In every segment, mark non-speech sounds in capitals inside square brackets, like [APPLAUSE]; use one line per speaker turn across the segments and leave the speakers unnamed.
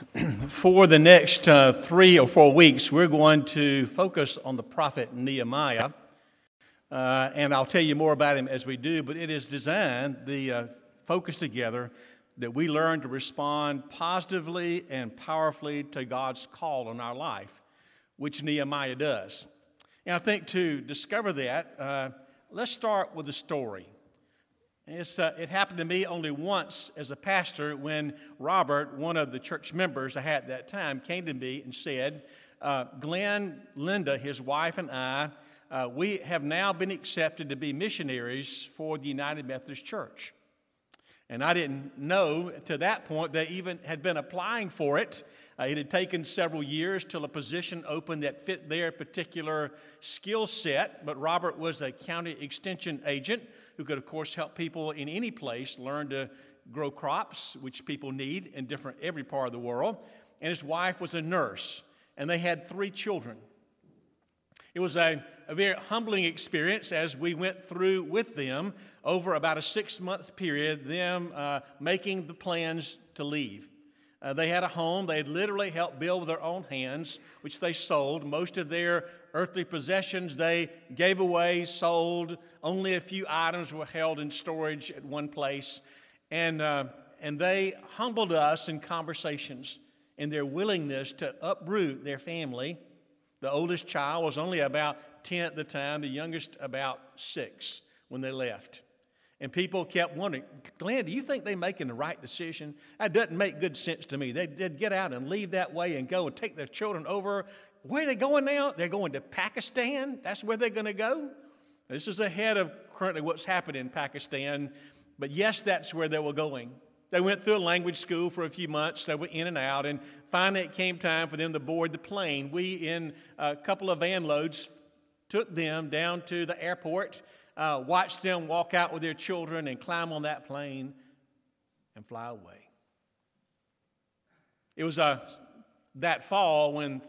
[CLEARS THROAT] For the next uh, three or four weeks, we're going to focus on the prophet Nehemiah. Uh, and I'll tell you more about him as we do, but it is designed, the uh, focus together, that we learn to respond positively and powerfully to God's call on our life, which Nehemiah does. And I think to discover that, uh, let's start with a story. Uh, it happened to me only once as a pastor when Robert, one of the church members I had at that time, came to me and said, uh, Glenn, Linda, his wife, and I, uh, we have now been accepted to be missionaries for the United Methodist Church. And I didn't know to that point they even had been applying for it. Uh, it had taken several years till a position opened that fit their particular skill set. But Robert was a county extension agent who could, of course, help people in any place learn to grow crops, which people need in different every part of the world. And his wife was a nurse, and they had three children. It was a, a very humbling experience as we went through with them over about a six month period, them uh, making the plans to leave. Uh, they had a home they had literally helped build with their own hands, which they sold. Most of their earthly possessions they gave away, sold. Only a few items were held in storage at one place. And, uh, and they humbled us in conversations in their willingness to uproot their family. The oldest child was only about 10 at the time, the youngest about six when they left. And people kept wondering, Glenn, do you think they're making the right decision? That doesn't make good sense to me. They did get out and leave that way and go and take their children over where are they going now? They're going to Pakistan. That's where they're going to go. This is ahead of currently what's happening in Pakistan. But yes, that's where they were going. They went through a language school for a few months. They were in and out. And finally, it came time for them to board the plane. We, in a couple of van loads, took them down to the airport, uh, watched them walk out with their children and climb on that plane and fly away. It was uh, that fall when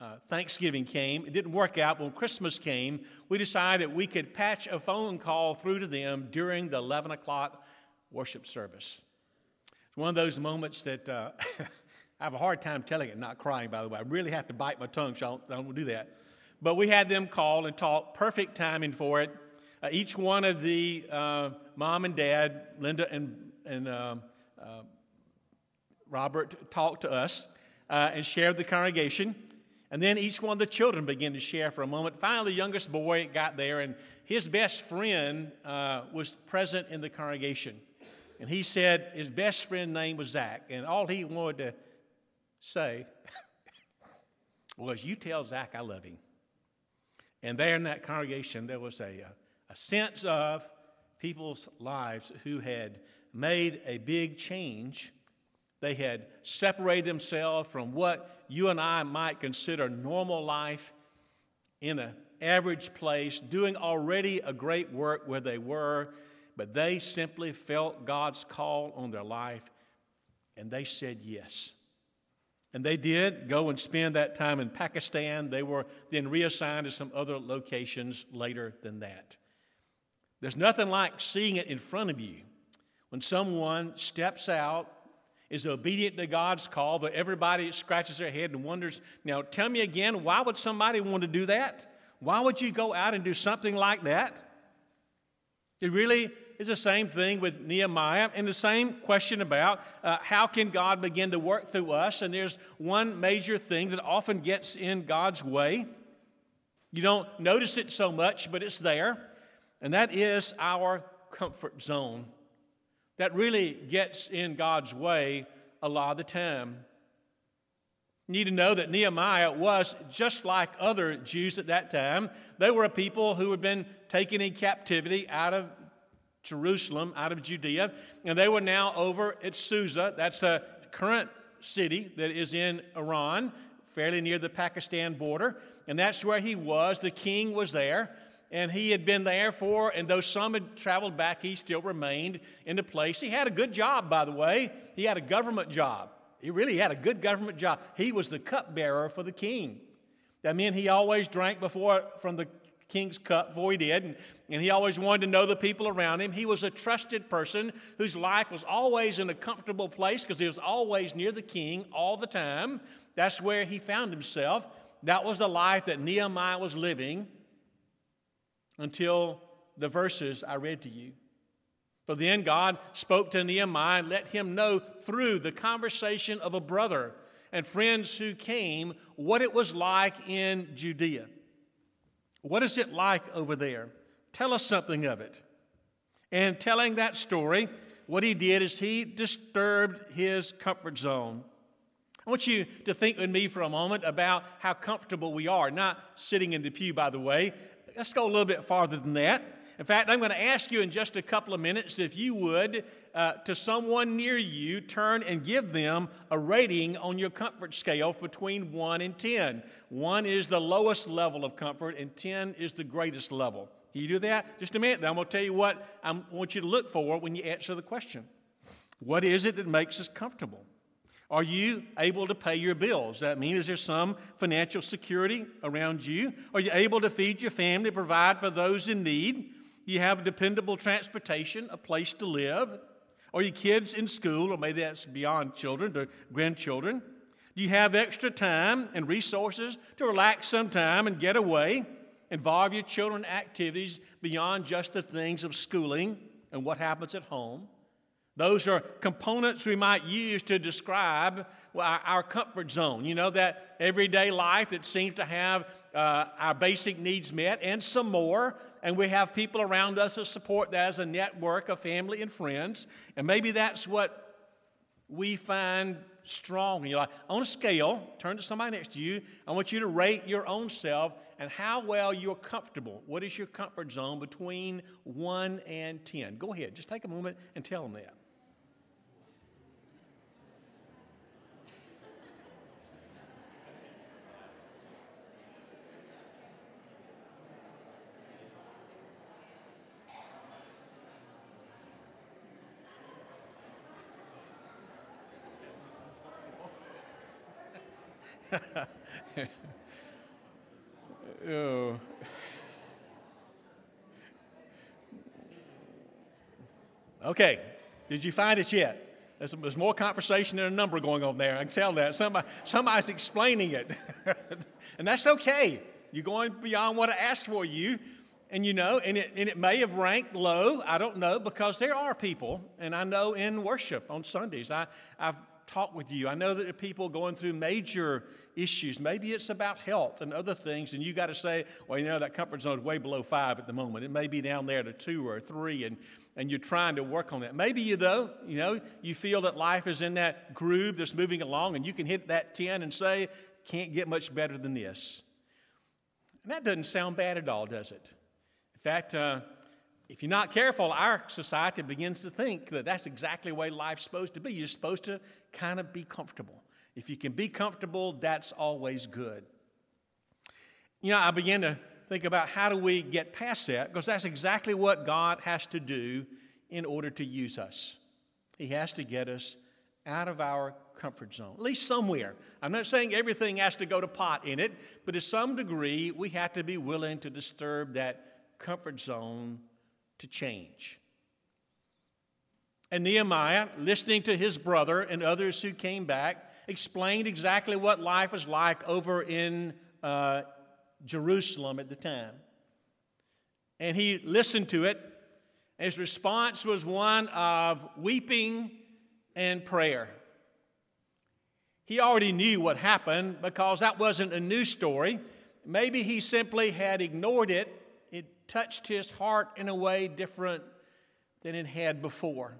uh, Thanksgiving came. It didn't work out. When Christmas came, we decided we could patch a phone call through to them during the 11 o'clock worship service. It's one of those moments that uh, [LAUGHS] I have a hard time telling it, not crying, by the way. I really have to bite my tongue, so I don't, I don't do that. But we had them call and talk, perfect timing for it. Uh, each one of the uh, mom and dad, Linda and, and um, uh, Robert, talked to us uh, and shared the congregation. And then each one of the children began to share for a moment. Finally, the youngest boy got there, and his best friend uh, was present in the congregation. And he said his best friend's name was Zach, and all he wanted to say [LAUGHS] was, You tell Zach I love him. And there in that congregation, there was a sense of people's lives who had made a big change they had separated themselves from what you and I might consider normal life in an average place, doing already a great work where they were, but they simply felt God's call on their life and they said yes. And they did go and spend that time in Pakistan. They were then reassigned to some other locations later than that. There's nothing like seeing it in front of you when someone steps out is obedient to God's call, that everybody scratches their head and wonders, now tell me again, why would somebody want to do that? Why would you go out and do something like that? It really is the same thing with Nehemiah, and the same question about uh, how can God begin to work through us. And there's one major thing that often gets in God's way. You don't notice it so much, but it's there, and that is our comfort zone that really gets in God's way a lot of the time. You need to know that Nehemiah was just like other Jews at that time. They were a people who had been taken in captivity out of Jerusalem, out of Judea, and they were now over at Susa. That's a current city that is in Iran, fairly near the Pakistan border. And that's where he was. The king was there and he had been there for, and though some had traveled back, he still remained in the place. He had a good job, by the way. He had a government job. He really had a good government job. He was the cupbearer for the king. That meant he always drank before from the king's cup before he did, and, and he always wanted to know the people around him. He was a trusted person whose life was always in a comfortable place because he was always near the king all the time. That's where he found himself. That was the life that Nehemiah was living until the verses I read to you. But then God spoke to Nehemiah and let him know through the conversation of a brother and friends who came what it was like in Judea. What is it like over there? Tell us something of it. And telling that story, what he did is he disturbed his comfort zone. I want you to think with me for a moment about how comfortable we are. Not sitting in the pew, by the way. Let's go a little bit farther than that. In fact, I'm going to ask you in just a couple of minutes if you would, uh, to someone near you, turn and give them a rating on your comfort scale between 1 and 10. 1 is the lowest level of comfort, and 10 is the greatest level. Can you do that? Just a minute. Then I'm going to tell you what I want you to look for when you answer the question. What is it that makes us comfortable? Are you able to pay your bills? That means is there some financial security around you? Are you able to feed your family, provide for those in need? You have dependable transportation, a place to live. Are your kids in school, or maybe that's beyond children to grandchildren? Do you have extra time and resources to relax sometime and get away? Involve your children in activities beyond just the things of schooling and what happens at home. Those are components we might use to describe our comfort zone. You know, that everyday life that seems to have uh, our basic needs met and some more. And we have people around us that support that as a network of family and friends. And maybe that's what we find strong in your life. On a scale, turn to somebody next to you. I want you to rate your own self and how well you're comfortable. What is your comfort zone between 1 and 10? Go ahead, just take a moment and tell them that. [LAUGHS] oh. Okay, did you find it yet? There's, there's, more conversation than a number going on there. I can tell that. Somebody, somebody's explaining it. [LAUGHS] and that's okay. You're going beyond what I asked for you. And you know, and it, and it may have ranked low, I don't know, because there are people, and I know in worship on Sundays, I, I've talk with you. I know that people going through major issues. Maybe it's about health and other things, and you got to say, well, you know, that comfort zone is way below five at the moment. It may be down there to two or three, and, and you're trying to work on that. Maybe you, though, you know, you feel that life is in that groove that's moving along, and you can hit that 10 and say, can't get much better than this. And that doesn't sound bad at all, does it? In fact, uh, if you're not careful, our society begins to think that that's exactly the way life's supposed to be. You're supposed to kind of be comfortable. If you can be comfortable, that's always good. You know, I began to think about how do we get past that because that's exactly what God has to do in order to use us. He has to get us out of our comfort zone, at least somewhere. I'm not saying everything has to go to pot in it, but to some degree, we have to be willing to disturb that comfort zone to change. And Nehemiah, listening to his brother and others who came back, explained exactly what life was like over in uh, Jerusalem at the time. And he listened to it. His response was one of weeping and prayer. He already knew what happened because that wasn't a new story. Maybe he simply had ignored it. It touched his heart in a way different than it had before.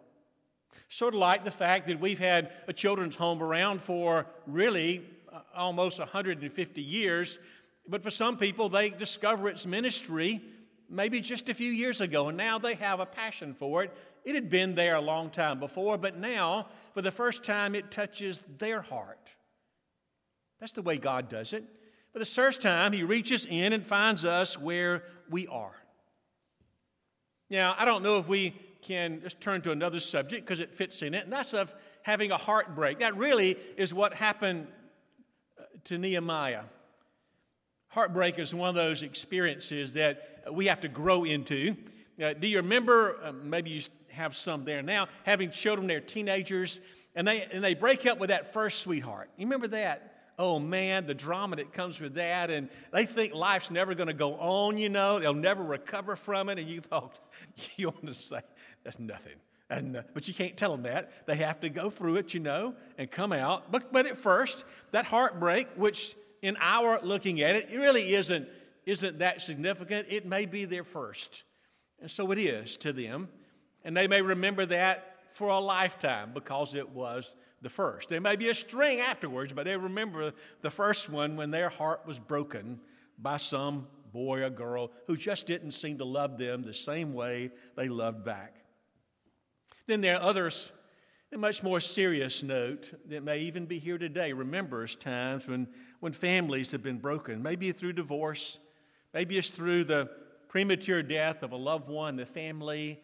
Sort of like the fact that we've had a children's home around for really uh, almost 150 years, but for some people, they discover its ministry maybe just a few years ago, and now they have a passion for it. It had been there a long time before, but now, for the first time, it touches their heart. That's the way God does it. For the first time, He reaches in and finds us where we are. Now, I don't know if we can just turn to another subject because it fits in it, and that's of having a heartbreak. That really is what happened uh, to Nehemiah. Heartbreak is one of those experiences that we have to grow into. Uh, do you remember, uh, maybe you have some there now, having children, they're teenagers, and they, and they break up with that first sweetheart? You remember that? Oh man, the drama that comes with that, and they think life's never going to go on, you know, they'll never recover from it, and you thought, [LAUGHS] you want to say, that's nothing. And, uh, but you can't tell them that. They have to go through it, you know, and come out. But, but at first, that heartbreak, which in our looking at it, it really isn't, isn't that significant. It may be their first. And so it is to them. And they may remember that for a lifetime because it was the first. There may be a string afterwards, but they remember the first one when their heart was broken by some boy or girl who just didn't seem to love them the same way they loved back. Then there are others, a much more serious note that may even be here today, remembers times when, when families have been broken, maybe through divorce, maybe it's through the premature death of a loved one, the family,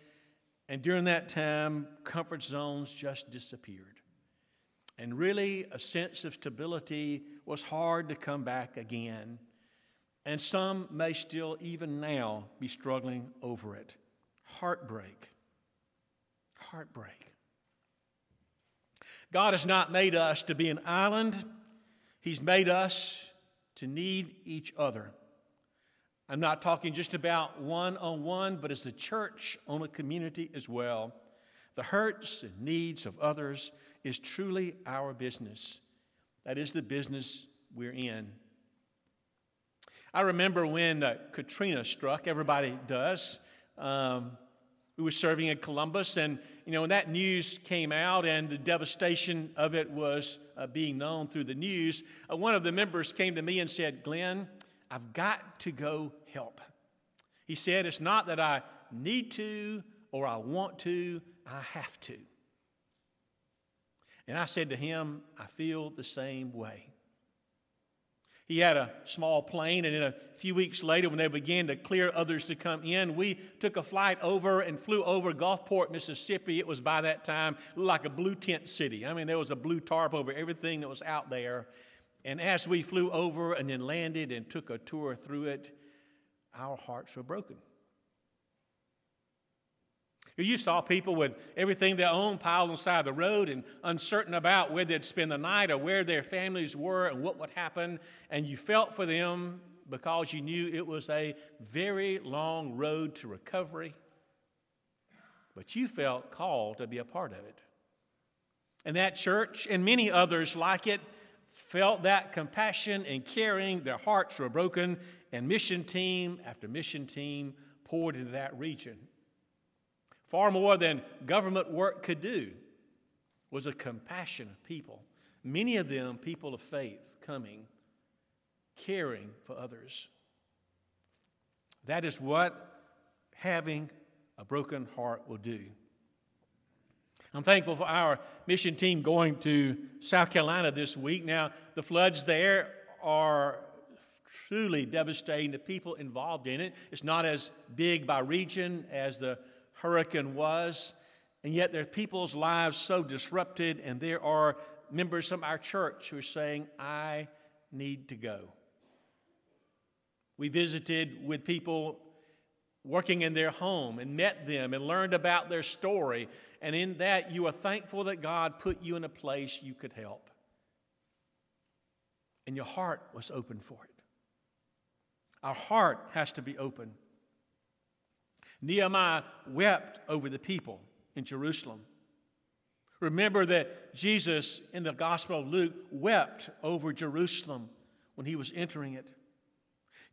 and during that time, comfort zones just disappeared. And really, a sense of stability was hard to come back again. And some may still, even now, be struggling over it. Heartbreak heartbreak. God has not made us to be an island, He's made us to need each other. I'm not talking just about one on one, but as a church on a community as well. The hurts and needs of others is truly our business. That is the business we're in. I remember when uh, Katrina struck, everybody does. Um, we were serving in Columbus, and you know when that news came out and the devastation of it was uh, being known through the news, uh, one of the members came to me and said, "Glenn, I've got to go help." He said, "It's not that I need to or I want to; I have to." And I said to him, "I feel the same way." He had a small plane, and in a few weeks later, when they began to clear others to come in, we took a flight over and flew over Gulfport, Mississippi. It was by that time like a blue tent city. I mean, there was a blue tarp over everything that was out there. And as we flew over and then landed and took a tour through it, our hearts were broken. You saw people with everything they owned piled on the side of the road and uncertain about where they'd spend the night or where their families were and what would happen. And you felt for them because you knew it was a very long road to recovery. But you felt called to be a part of it. And that church and many others like it felt that compassion and caring. Their hearts were broken, and mission team after mission team poured into that region far more than government work could do, was a compassion of people. Many of them people of faith coming, caring for others. That is what having a broken heart will do. I'm thankful for our mission team going to South Carolina this week. Now, the floods there are truly devastating. The people involved in it. It's not as big by region as the hurricane was, and yet there are people's lives so disrupted, and there are members of our church who are saying, I need to go. We visited with people working in their home and met them and learned about their story. And in that, you are thankful that God put you in a place you could help. And your heart was open for it. Our heart has to be open. Nehemiah wept over the people in Jerusalem. Remember that Jesus in the Gospel of Luke wept over Jerusalem when he was entering it.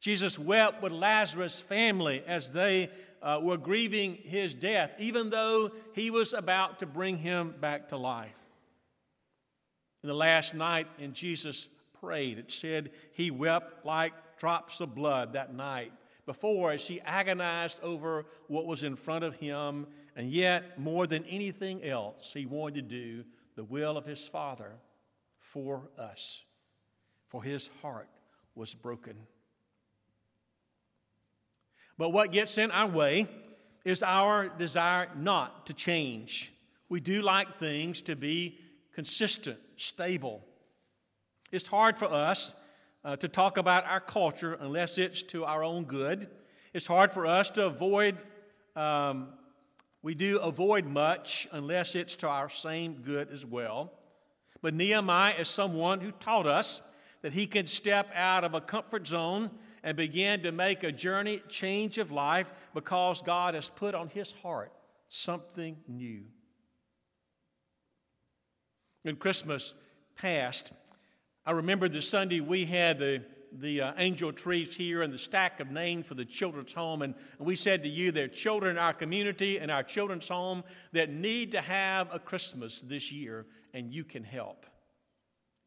Jesus wept with Lazarus' family as they uh, were grieving his death, even though he was about to bring him back to life. In the last night, and Jesus prayed, it said he wept like drops of blood that night before as he agonized over what was in front of him, and yet, more than anything else, he wanted to do the will of his Father for us, for his heart was broken. But what gets in our way is our desire not to change. We do like things to be consistent, stable. It's hard for us uh, to talk about our culture unless it's to our own good. It's hard for us to avoid, um, we do avoid much unless it's to our same good as well. But Nehemiah is someone who taught us that he can step out of a comfort zone and begin to make a journey change of life because God has put on his heart something new. When Christmas passed, I remember the Sunday we had the, the uh, angel trees here and the stack of names for the children's home. And, and we said to you, there are children in our community and our children's home that need to have a Christmas this year, and you can help.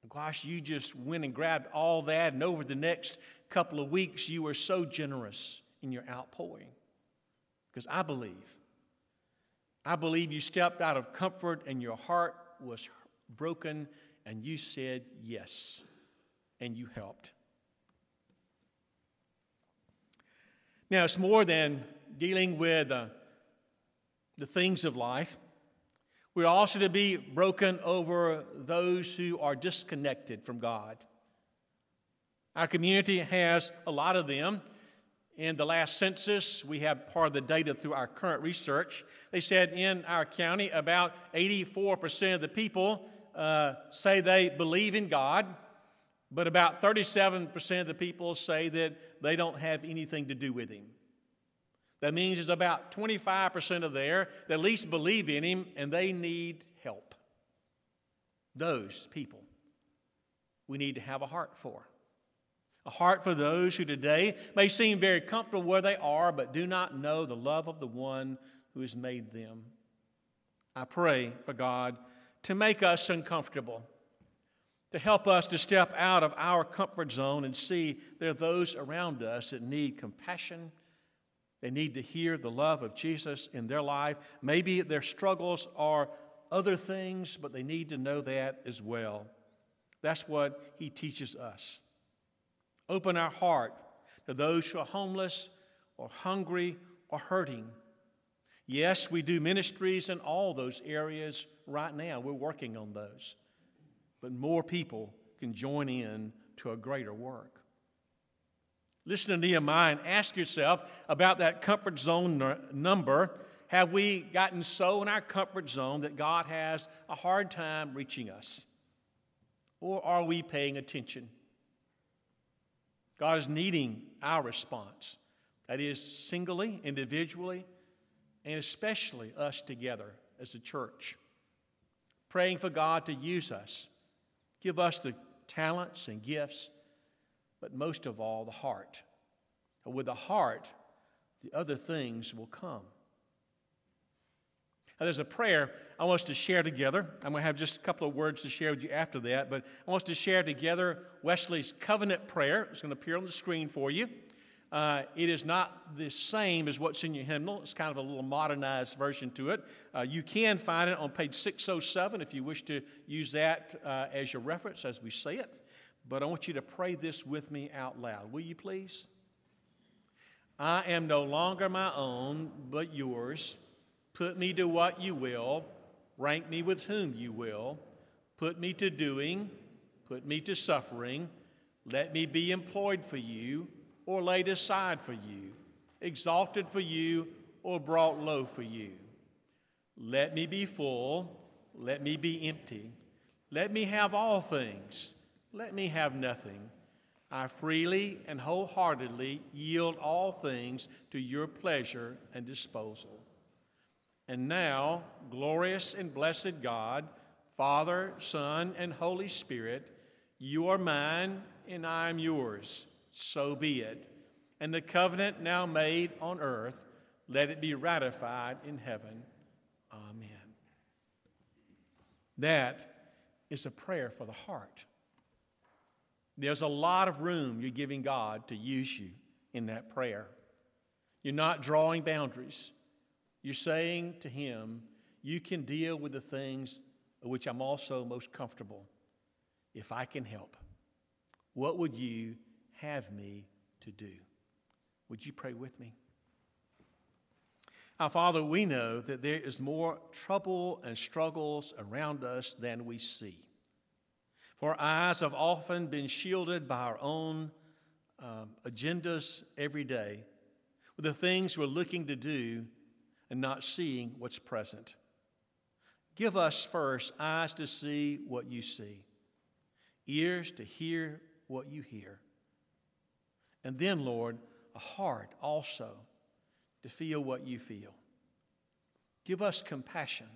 Gosh, you just went and grabbed all that, and over the next couple of weeks, you were so generous in your outpouring. Because I believe, I believe you stepped out of comfort and your heart was broken, and you said yes, and you helped. Now, it's more than dealing with uh, the things of life. We're also to be broken over those who are disconnected from God. Our community has a lot of them. In the last census, we have part of the data through our current research. They said in our county, about 84% of the people uh, say they believe in God, but about 37% of the people say that they don't have anything to do with Him. That means there's about 25% of there that at least believe in Him and they need help. Those people we need to have a heart for. A heart for those who today may seem very comfortable where they are, but do not know the love of the one who has made them. I pray for God to make us uncomfortable, to help us to step out of our comfort zone and see there are those around us that need compassion they need to hear the love of Jesus in their life. Maybe their struggles are other things, but they need to know that as well. That's what he teaches us. Open our heart to those who are homeless or hungry or hurting. Yes, we do ministries in all those areas right now. We're working on those. But more people can join in to a greater work. Listen to Nehemiah and ask yourself about that comfort zone number. Have we gotten so in our comfort zone that God has a hard time reaching us? Or are we paying attention? God is needing our response. That is, singly, individually, and especially us together as a church. Praying for God to use us, give us the talents and gifts but most of all, the heart. with the heart, the other things will come. Now, there's a prayer I want us to share together. I'm going to have just a couple of words to share with you after that, but I want us to share together Wesley's covenant prayer. It's going to appear on the screen for you. Uh, it is not the same as what's in your hymnal. It's kind of a little modernized version to it. Uh, you can find it on page 607 if you wish to use that uh, as your reference as we say it. But I want you to pray this with me out loud. Will you please? I am no longer my own, but yours. Put me to what you will, rank me with whom you will. Put me to doing, put me to suffering. Let me be employed for you or laid aside for you, exalted for you or brought low for you. Let me be full, let me be empty. Let me have all things let me have nothing. I freely and wholeheartedly yield all things to your pleasure and disposal. And now, glorious and blessed God, Father, Son, and Holy Spirit, you are mine and I am yours. So be it. And the covenant now made on earth, let it be ratified in heaven. Amen. That is a prayer for the heart. There's a lot of room you're giving God to use you in that prayer. You're not drawing boundaries. You're saying to Him, You can deal with the things which I'm also most comfortable if I can help. What would you have me to do? Would you pray with me? Our Father, we know that there is more trouble and struggles around us than we see. For our eyes have often been shielded by our own um, agendas every day with the things we're looking to do and not seeing what's present. Give us first eyes to see what you see, ears to hear what you hear, and then, Lord, a heart also to feel what you feel. Give us compassion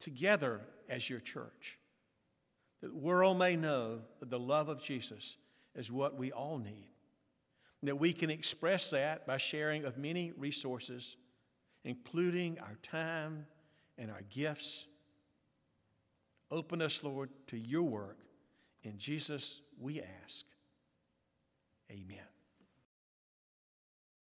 together as your church, that the world may know that the love of Jesus is what we all need, and that we can express that by sharing of many resources, including our time and our gifts. Open us, Lord, to your work. In Jesus, we ask. Amen.